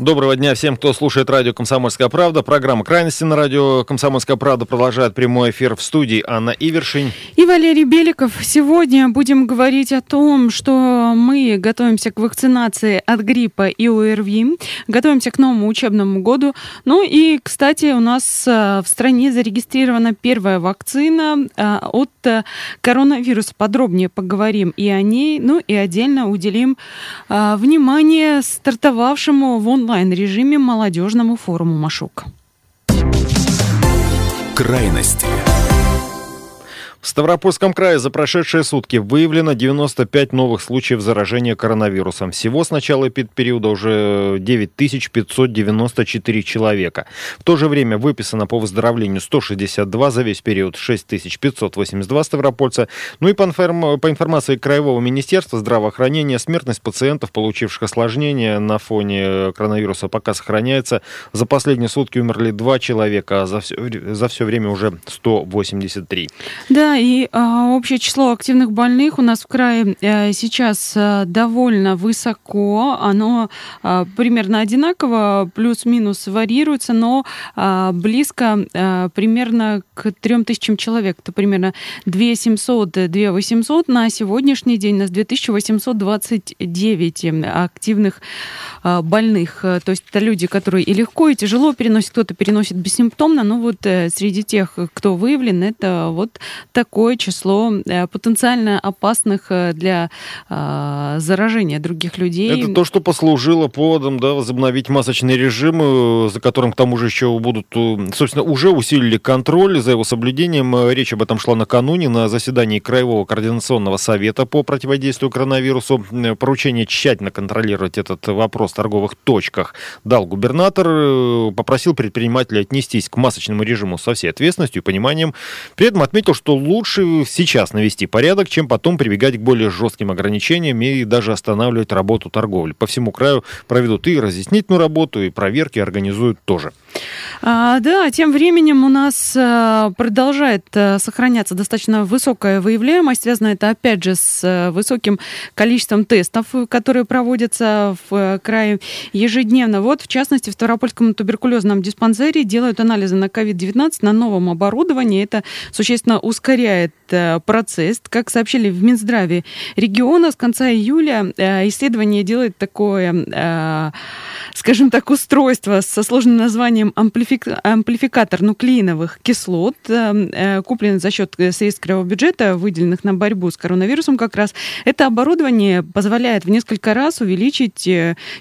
Доброго дня всем, кто слушает радио «Комсомольская правда». Программа «Крайности» на радио «Комсомольская правда» продолжает прямой эфир в студии Анна Ивершин. И Валерий Беликов. Сегодня будем говорить о том, что мы готовимся к вакцинации от гриппа и ОРВИ, готовимся к новому учебному году. Ну и, кстати, у нас э, в стране зарегистрирована первая вакцина э, от э, коронавируса. Подробнее поговорим и о ней, ну и отдельно уделим внимание стартовавшему в онлайн онлайн-режиме молодежному форуму «Машук». Крайности. В Ставропольском крае за прошедшие сутки выявлено 95 новых случаев заражения коронавирусом. Всего с начала периода уже 9594 человека. В то же время выписано по выздоровлению 162, за весь период 6582 ставропольца. Ну и по, информ... по информации Краевого министерства здравоохранения, смертность пациентов, получивших осложнения на фоне коронавируса, пока сохраняется. За последние сутки умерли два человека, а за все, за все время уже 183. Да, и а, общее число активных больных у нас в крае а, сейчас а, довольно высоко. Оно а, примерно одинаково, плюс-минус варьируется, но а, близко а, примерно к 3000 человек. Это примерно 2700-2800. На сегодняшний день у нас 2829 активных больных. То есть это люди, которые и легко, и тяжело переносят, кто-то переносит бессимптомно, но вот э, среди тех, кто выявлен, это вот такое число э, потенциально опасных э, для э, заражения других людей. Это то, что послужило поводом да, возобновить масочный режим, за которым к тому же еще будут, собственно, уже усилили контроль за его соблюдением. Речь об этом шла накануне на заседании Краевого координационного совета по противодействию коронавирусу. Поручение тщательно контролировать этот вопрос в торговых точках дал губернатор, попросил предпринимателей отнестись к масочному режиму со всей ответственностью и пониманием. При этом отметил, что лучше сейчас навести порядок, чем потом прибегать к более жестким ограничениям и даже останавливать работу торговли. По всему краю проведут и разъяснительную работу, и проверки организуют тоже. А, да, тем временем у нас а, продолжает а, сохраняться достаточно высокая выявляемость. Связано это, опять же, с а, высоким количеством тестов, которые проводятся в крае ежедневно. Вот, в частности, в Ставропольском туберкулезном диспансере делают анализы на COVID-19 на новом оборудовании. Это существенно ускоряет Э, процесс. Как сообщили в Минздраве региона, с конца июля э, исследование делает такое, э, скажем так, устройство со сложным названием амплифик... амплификатор нуклеиновых кислот, купленный за счет средств бюджета, выделенных на борьбу с коронавирусом как раз. Это оборудование позволяет в несколько раз увеличить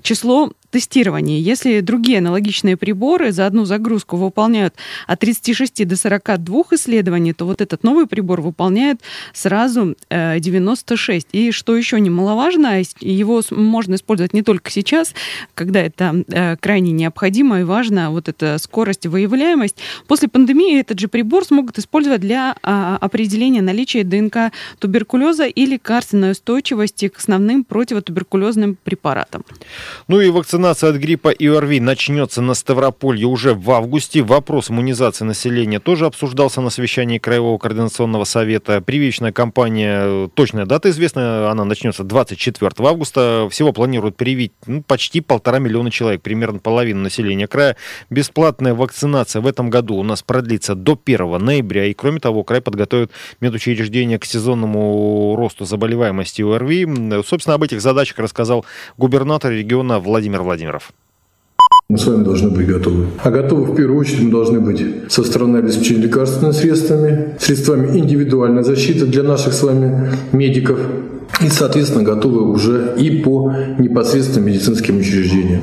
число тестировании. Если другие аналогичные приборы за одну загрузку выполняют от 36 до 42 исследований, то вот этот новый прибор выполняет сразу 96. Э, и что еще немаловажно, его можно использовать не только сейчас, когда это э, крайне необходимо и важно, вот эта скорость выявляемость. После пандемии этот же прибор смогут использовать для а, определения наличия ДНК туберкулеза и лекарственной устойчивости к основным противотуберкулезным препаратам. Ну и вакцинация Вакцинация от гриппа и ОРВИ начнется на Ставрополье уже в августе. Вопрос иммунизации населения тоже обсуждался на совещании Краевого координационного совета. Прививочная кампания, точная дата известна, она начнется 24 августа. Всего планируют привить ну, почти полтора миллиона человек, примерно половина населения края. Бесплатная вакцинация в этом году у нас продлится до 1 ноября. И кроме того, край подготовит медучреждения к сезонному росту заболеваемости ОРВИ. Собственно, об этих задачах рассказал губернатор региона Владимир Владимиров. Мы с вами должны быть готовы. А готовы в первую очередь мы должны быть со стороны обеспечения лекарственными средствами, средствами индивидуальной защиты для наших с вами медиков и, соответственно, готовы уже и по непосредственно медицинским учреждениям.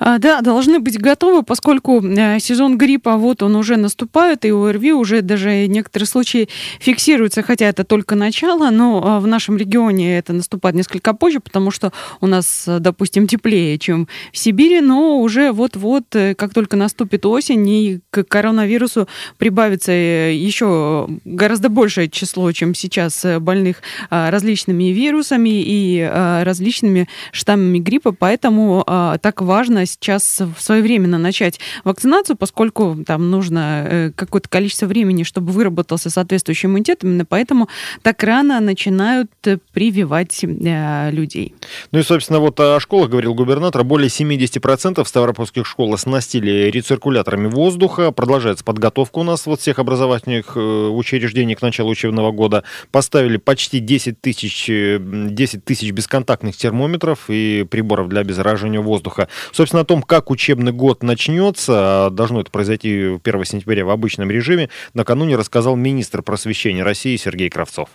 А, да, должны быть готовы, поскольку э, сезон гриппа, вот он уже наступает, и ОРВИ уже даже некоторые случаи фиксируются, хотя это только начало, но а, в нашем регионе это наступает несколько позже, потому что у нас, допустим, теплее, чем в Сибири, но уже вот-вот, э, как только наступит осень, и к коронавирусу прибавится э, еще гораздо большее число, чем сейчас больных а, различными вирусами и различными штаммами гриппа, поэтому так важно сейчас своевременно начать вакцинацию, поскольку там нужно э, какое-то количество времени, чтобы выработался соответствующий иммунитет, именно поэтому так рано начинают э, прививать э, людей. Ну и, собственно, вот о школах говорил губернатор. Более 70% ставропольских школ оснастили рециркуляторами воздуха. Продолжается подготовка у нас вот всех образовательных учреждений к началу учебного года. Поставили почти 10 тысяч, 10 тысяч бесконтактных термометров и приборов для обеззараживания воздуха. Собственно, о том, как учебный год начнется, а должно это произойти 1 сентября в обычном режиме, накануне рассказал министр просвещения России Сергей Кравцов.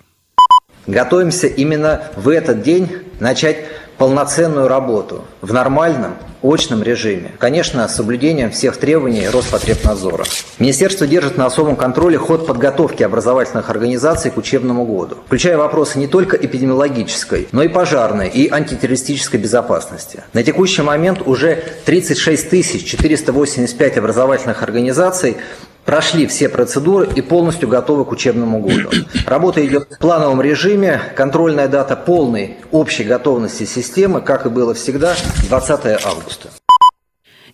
Готовимся именно в этот день начать полноценную работу в нормальном, очном режиме. Конечно, с соблюдением всех требований Роспотребнадзора. Министерство держит на особом контроле ход подготовки образовательных организаций к учебному году, включая вопросы не только эпидемиологической, но и пожарной и антитеррористической безопасности. На текущий момент уже 36 485 образовательных организаций прошли все процедуры и полностью готовы к учебному году. Работа идет в плановом режиме. Контрольная дата полной общей готовности системы, как и было всегда, 20 августа.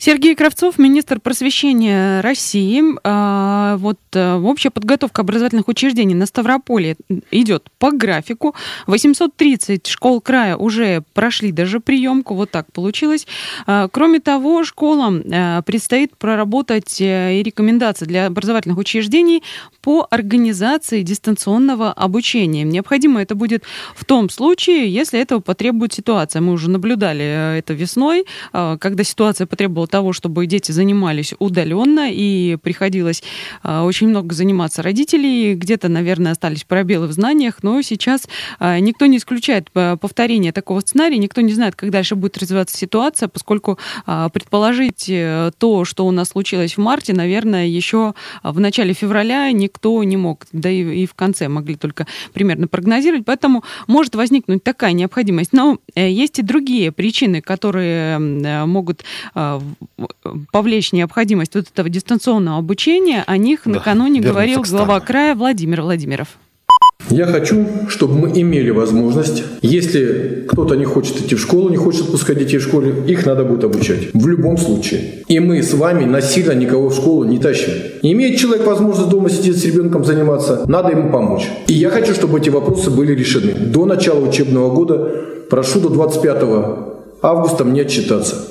Сергей Кравцов, министр просвещения России. А, вот э, общая подготовка образовательных учреждений на Ставрополе идет по графику. 830 школ края уже прошли даже приемку. Вот так получилось. А, кроме того, школам э, предстоит проработать э, и рекомендации для образовательных учреждений по организации дистанционного обучения. Необходимо это будет в том случае, если этого потребует ситуация. Мы уже наблюдали это весной, когда ситуация потребовала того, чтобы дети занимались удаленно, и приходилось а, очень много заниматься родителей. Где-то, наверное, остались пробелы в знаниях, но сейчас а, никто не исключает а, повторение такого сценария, никто не знает, как дальше будет развиваться ситуация, поскольку предположить э, то, что у нас случилось в марте, наверное, еще в начале февраля никто не мог, да и, и в конце могли только примерно прогнозировать, поэтому может возникнуть такая необходимость. Но э, есть и другие причины, которые э, могут повлечь необходимость вот этого дистанционного обучения, о них да, накануне говорил глава края Владимир Владимиров. Я хочу, чтобы мы имели возможность, если кто-то не хочет идти в школу, не хочет пускать детей в школе, их надо будет обучать. В любом случае. И мы с вами насильно никого в школу не тащим. Имеет человек возможность дома сидеть с ребенком заниматься, надо ему помочь. И я хочу, чтобы эти вопросы были решены. До начала учебного года прошу до 25 августа мне отчитаться.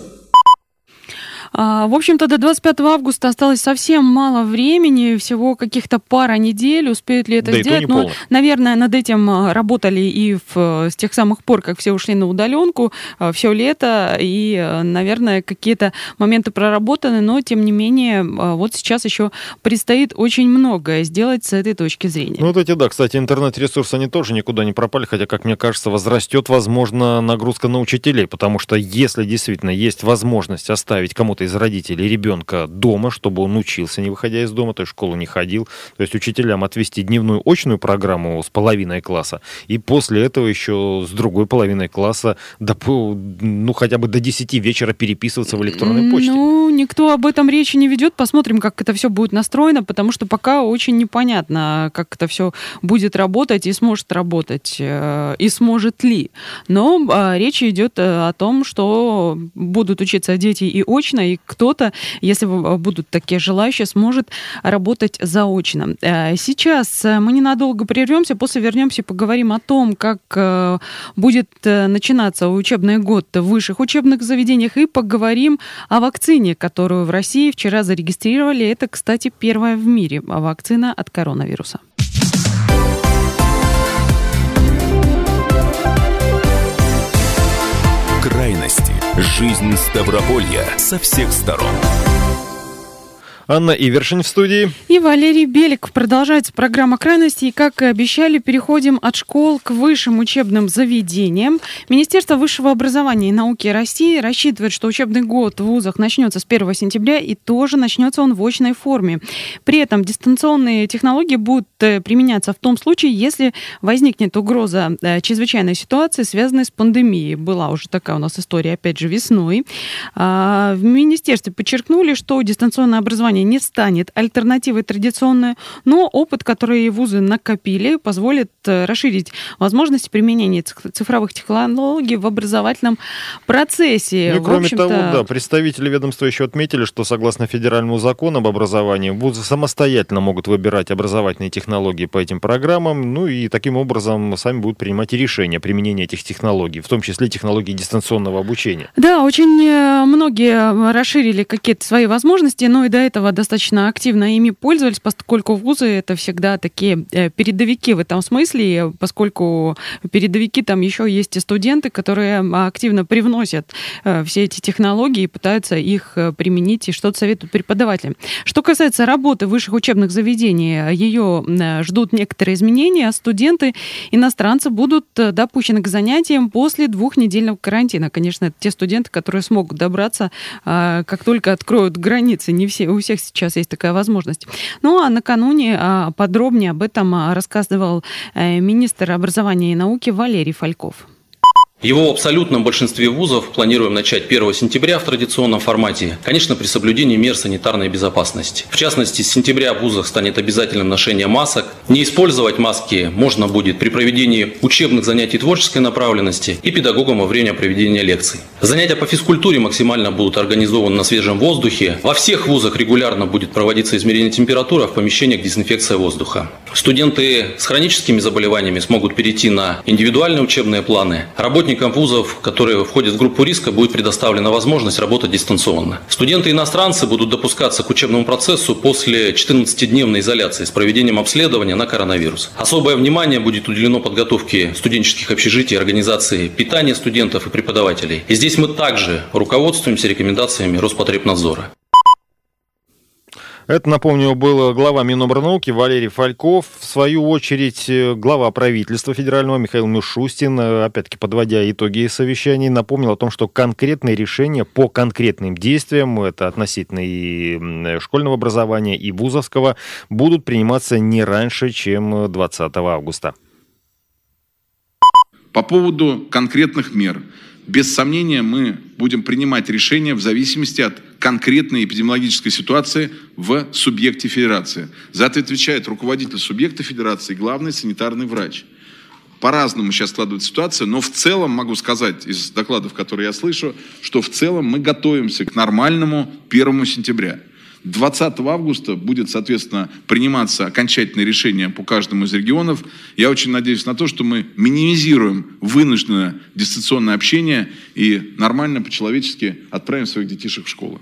А, в общем-то, до 25 августа осталось совсем мало времени, всего каких-то пара недель. Успеют ли это да сделать? Но, ну, наверное, над этим а, работали и в, с тех самых пор, как все ушли на удаленку, а, все лето, и, наверное, какие-то моменты проработаны, но, тем не менее, вот сейчас еще предстоит очень многое сделать с этой точки зрения. Ну, вот эти, да, кстати, интернет-ресурсы, они тоже никуда не пропали, хотя, как мне кажется, возрастет, возможно, нагрузка на учителей, потому что если действительно есть возможность оставить кому-то кого-то из родителей ребенка дома, чтобы он учился, не выходя из дома, то есть в школу не ходил. То есть учителям отвести дневную очную программу с половиной класса, и после этого еще с другой половиной класса до, ну, хотя бы до 10 вечера переписываться в электронной почте. Ну, никто об этом речи не ведет. Посмотрим, как это все будет настроено, потому что пока очень непонятно, как это все будет работать и сможет работать, э, и сможет ли. Но а, речь идет э, о том, что будут учиться дети и очно, и кто-то, если будут такие желающие, сможет работать заочно. Э, сейчас э, мы ненадолго прервемся, после вернемся и поговорим о том, как э, будет начинаться учебный год в высших учебных заведениях и поговорим о вакцине, которую в России вчера зарегистрировали. Это, кстати, первая в мире вакцина от коронавируса. Крайности. Жизнь Ставрополья со всех сторон. Анна Ивершин в студии. И Валерий Белик. Продолжается программа крайности. И, как и обещали, переходим от школ к высшим учебным заведениям. Министерство высшего образования и науки России рассчитывает, что учебный год в вузах начнется с 1 сентября и тоже начнется он в очной форме. При этом дистанционные технологии будут э, применяться в том случае, если возникнет угроза э, чрезвычайной ситуации, связанной с пандемией. Была уже такая у нас история, опять же, весной. А, в министерстве подчеркнули, что дистанционное образование образование не станет альтернативой традиционной, но опыт, который вузы накопили, позволит э, расширить возможности применения цифровых технологий в образовательном процессе. Ну, кроме того, да, представители ведомства еще отметили, что согласно федеральному закону об образовании, вузы самостоятельно могут выбирать образовательные технологии по этим программам, ну и таким образом сами будут принимать решения применения этих технологий, в том числе технологий дистанционного обучения. Да, очень э, многие расширили какие-то свои возможности, но и до этого достаточно активно ими пользовались, поскольку вузы это всегда такие э, передовики в этом смысле, поскольку передовики там еще есть и студенты, которые активно привносят э, все эти технологии и пытаются их э, применить и что-то советуют преподавателям. Что касается работы высших учебных заведений, ее ждут некоторые изменения, а студенты, иностранцы будут допущены к занятиям после двухнедельного карантина. Конечно, это те студенты, которые смогут добраться, как только откроют границы. Не все, у всех сейчас есть такая возможность. Ну а накануне а, подробнее об этом а, рассказывал э, министр образования и науки Валерий Фальков. Его в абсолютном большинстве вузов планируем начать 1 сентября в традиционном формате, конечно, при соблюдении мер санитарной безопасности. В частности, с сентября в вузах станет обязательным ношение масок. Не использовать маски можно будет при проведении учебных занятий творческой направленности и педагогам во время проведения лекций. Занятия по физкультуре максимально будут организованы на свежем воздухе. Во всех вузах регулярно будет проводиться измерение температуры, в помещениях дезинфекция воздуха. Студенты с хроническими заболеваниями смогут перейти на индивидуальные учебные планы. Работники Работникам вузов, которые входят в группу риска, будет предоставлена возможность работать дистанционно. Студенты-иностранцы будут допускаться к учебному процессу после 14-дневной изоляции с проведением обследования на коронавирус. Особое внимание будет уделено подготовке студенческих общежитий организации питания студентов и преподавателей. И здесь мы также руководствуемся рекомендациями Роспотребнадзора. Это, напомню, был глава Минобрнауки Валерий Фальков. В свою очередь, э, глава правительства федерального Михаил Мишустин, э, опять-таки подводя итоги совещаний, напомнил о том, что конкретные решения по конкретным действиям, это относительно и школьного образования, и вузовского, будут приниматься не раньше, чем 20 августа. По поводу конкретных мер – без сомнения, мы будем принимать решения в зависимости от конкретной эпидемиологической ситуации в субъекте федерации. За это отвечает руководитель субъекта федерации, главный санитарный врач. По-разному сейчас складывается ситуация, но в целом могу сказать из докладов, которые я слышу, что в целом мы готовимся к нормальному 1 сентября. 20 августа будет, соответственно, приниматься окончательное решение по каждому из регионов. Я очень надеюсь на то, что мы минимизируем вынужденное дистанционное общение и нормально, по-человечески отправим своих детишек в школу.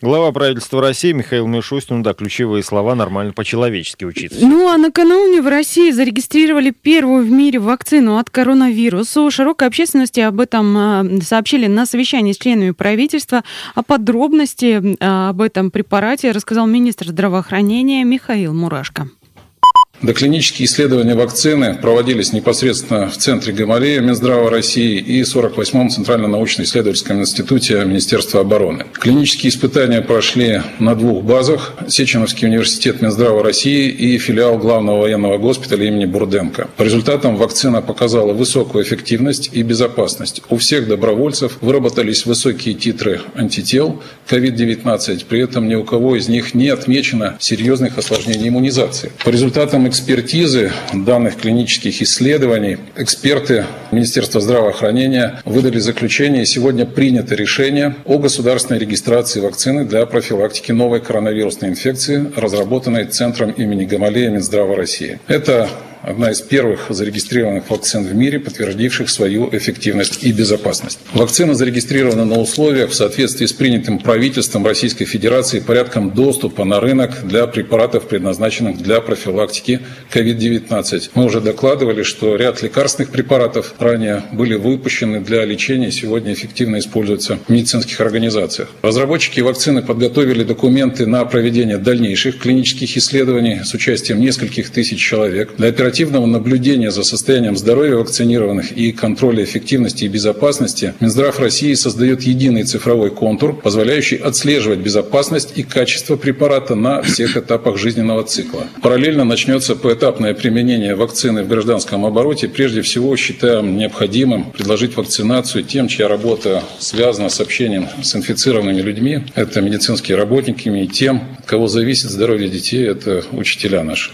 Глава правительства России Михаил Мишустин, да, ключевые слова нормально по-человечески учиться. Ну, а накануне в России зарегистрировали первую в мире вакцину от коронавируса. Широкой общественности об этом а, сообщили на совещании с членами правительства. А подробности а, об этом препарате рассказал министр здравоохранения Михаил Мурашко. Доклинические исследования вакцины проводились непосредственно в Центре Гамалея Минздрава России и 48-м Центрально-научно-исследовательском институте Министерства обороны. Клинические испытания прошли на двух базах – Сеченовский университет Минздрава России и филиал главного военного госпиталя имени Бурденко. По результатам вакцина показала высокую эффективность и безопасность. У всех добровольцев выработались высокие титры антител COVID-19, при этом ни у кого из них не отмечено серьезных осложнений иммунизации. По результатам экспертизы данных клинических исследований эксперты Министерства здравоохранения выдали заключение и сегодня принято решение о государственной регистрации вакцины для профилактики новой коронавирусной инфекции, разработанной Центром имени Гамалея Минздрава России. Это одна из первых зарегистрированных вакцин в мире, подтвердивших свою эффективность и безопасность. Вакцина зарегистрирована на условиях в соответствии с принятым правительством Российской Федерации порядком доступа на рынок для препаратов, предназначенных для профилактики COVID-19. Мы уже докладывали, что ряд лекарственных препаратов ранее были выпущены для лечения и сегодня эффективно используются в медицинских организациях. Разработчики вакцины подготовили документы на проведение дальнейших клинических исследований с участием нескольких тысяч человек. Для оперативного наблюдения за состоянием здоровья вакцинированных и контроля эффективности и безопасности Минздрав России создает единый цифровой контур, позволяющий отслеживать безопасность и качество препарата на всех этапах жизненного цикла. Параллельно начнется поэтапное применение вакцины в гражданском обороте. Прежде всего, считаем необходимым предложить вакцинацию тем, чья работа связана с общением с инфицированными людьми. Это медицинские работники и тем, от кого зависит здоровье детей, это учителя наши.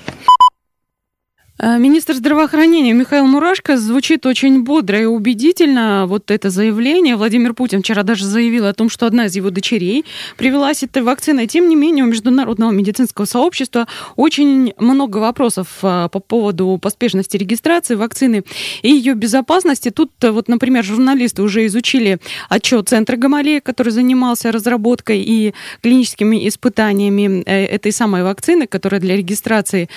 Э, министр здравоохранения Михаил Мурашко звучит очень бодро и убедительно. Вот это заявление. Владимир Путин вчера даже заявил о том, что одна из его дочерей привелась этой вакциной. Тем не менее, у международного медицинского сообщества очень много вопросов э, по поводу поспешности регистрации вакцины и ее безопасности. Тут э, вот, например, журналисты уже изучили отчет Центра Гамалея, который занимался разработкой и клиническими испытаниями этой самой вакцины, которая для регистрации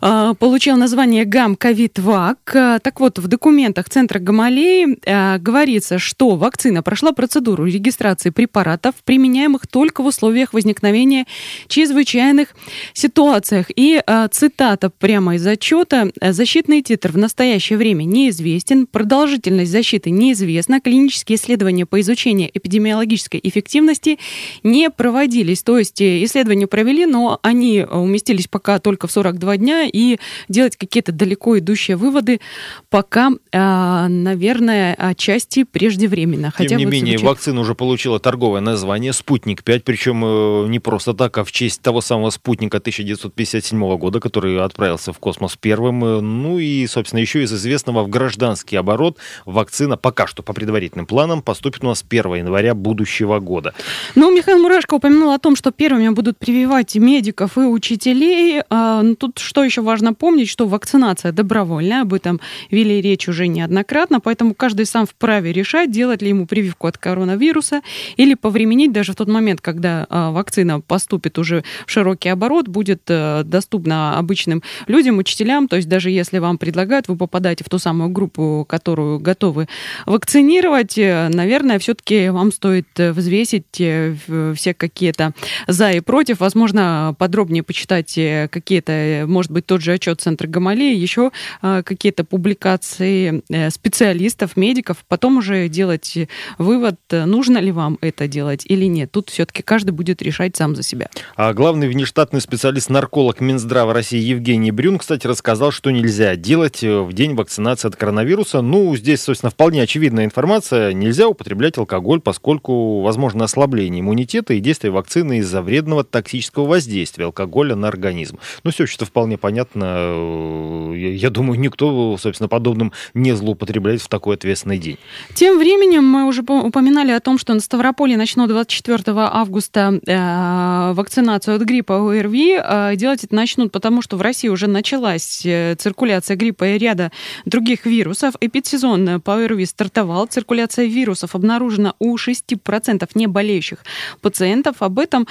получила название название ГАМ ковид ВАК. Э, так вот, в документах Центра Гамалеи э, говорится, что вакцина прошла процедуру регистрации препаратов, применяемых только в условиях возникновения чрезвычайных ситуациях. И э, цитата прямо из отчета. Защитный титр в настоящее время неизвестен, продолжительность защиты неизвестна, клинические исследования по изучению эпидемиологической эффективности не проводились. То есть исследования провели, но они уместились пока только в 42 дня, и делать какие какие-то далеко идущие выводы, пока, а, наверное, отчасти преждевременно. Хотя Тем не менее, звучит... вакцина уже получила торговое название «Спутник-5», причем э, не просто так, а в честь того самого спутника 1957 года, который отправился в космос первым. Э, ну и, собственно, еще из известного в гражданский оборот вакцина пока что по предварительным планам поступит у нас 1 января будущего года. Ну, Михаил Мурашко упомянул о том, что первыми будут прививать медиков и учителей. А, ну, тут что еще важно помнить, что вакцина вакцинация добровольная, об этом вели речь уже неоднократно, поэтому каждый сам вправе решать, делать ли ему прививку от коронавируса или повременить даже в тот момент, когда а, вакцина поступит уже в широкий оборот, будет а, доступна обычным людям, учителям, то есть даже если вам предлагают, вы попадаете в ту самую группу, которую готовы вакцинировать, э, наверное, все-таки вам стоит э, взвесить э, все какие-то за и против, возможно, подробнее почитать какие-то, может быть, тот же отчет Центра ГМ Сомали, еще а, какие-то публикации э, специалистов, медиков, потом уже делать вывод, нужно ли вам это делать или нет. Тут все-таки каждый будет решать сам за себя. А главный внештатный специалист-нарколог Минздрава России Евгений Брюн, кстати, рассказал, что нельзя делать э, в день вакцинации от коронавируса. Ну, здесь, собственно, вполне очевидная информация. Нельзя употреблять алкоголь, поскольку возможно ослабление иммунитета и действие вакцины из-за вредного токсического воздействия алкоголя на организм. Ну, все что вполне понятно э, я думаю, никто, собственно, подобным не злоупотребляет в такой ответственный день. Тем временем мы уже упоминали о том, что на Ставрополе начнут 24 августа э, вакцинацию от гриппа ОРВИ. Э, делать это начнут, потому что в России уже началась э, циркуляция гриппа и ряда других вирусов. Эпидсезон по ОРВИ стартовал. Циркуляция вирусов обнаружена у 6% не болеющих пациентов. Об этом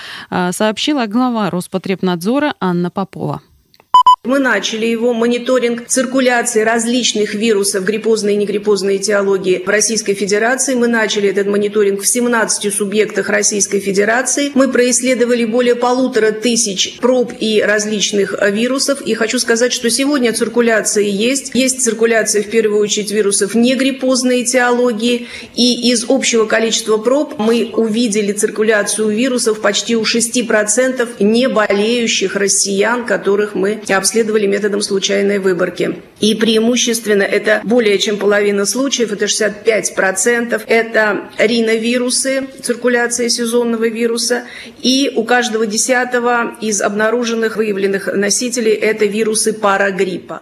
сообщила глава Роспотребнадзора Анна Попова. Мы начали его мониторинг циркуляции различных вирусов гриппозной и негриппозной этиологии в Российской Федерации. Мы начали этот мониторинг в 17 субъектах Российской Федерации. Мы происследовали более полутора тысяч проб и различных вирусов. И хочу сказать, что сегодня циркуляция есть. Есть циркуляция, в первую очередь, вирусов негриппозной этиологии. И из общего количества проб мы увидели циркуляцию вирусов почти у 6% не болеющих россиян, которых мы обследовали обследовали методом случайной выборки. И преимущественно это более чем половина случаев, это 65%, это риновирусы, циркуляция сезонного вируса, и у каждого десятого из обнаруженных, выявленных носителей это вирусы парагриппа.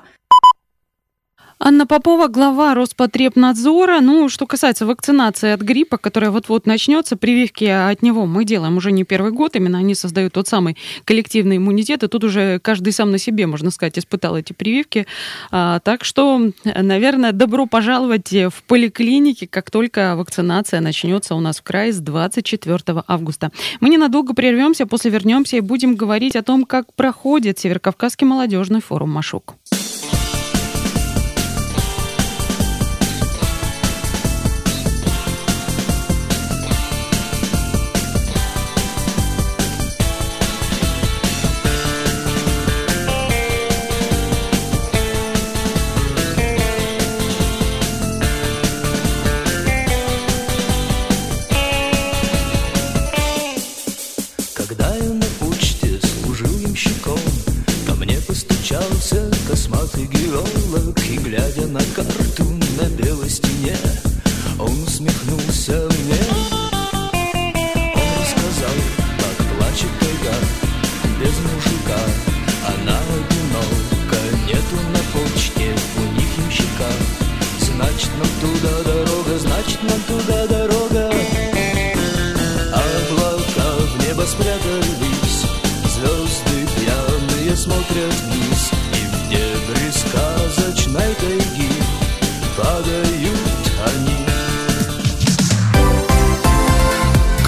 Анна Попова, глава Роспотребнадзора. Ну, что касается вакцинации от гриппа, которая вот-вот начнется, прививки от него мы делаем уже не первый год. Именно они создают тот самый коллективный иммунитет. И тут уже каждый сам на себе, можно сказать, испытал эти прививки. А, так что, наверное, добро пожаловать в поликлинике, как только вакцинация начнется у нас в крае с 24 августа. Мы ненадолго прервемся, после вернемся и будем говорить о том, как проходит Северокавказский молодежный форум «Машук».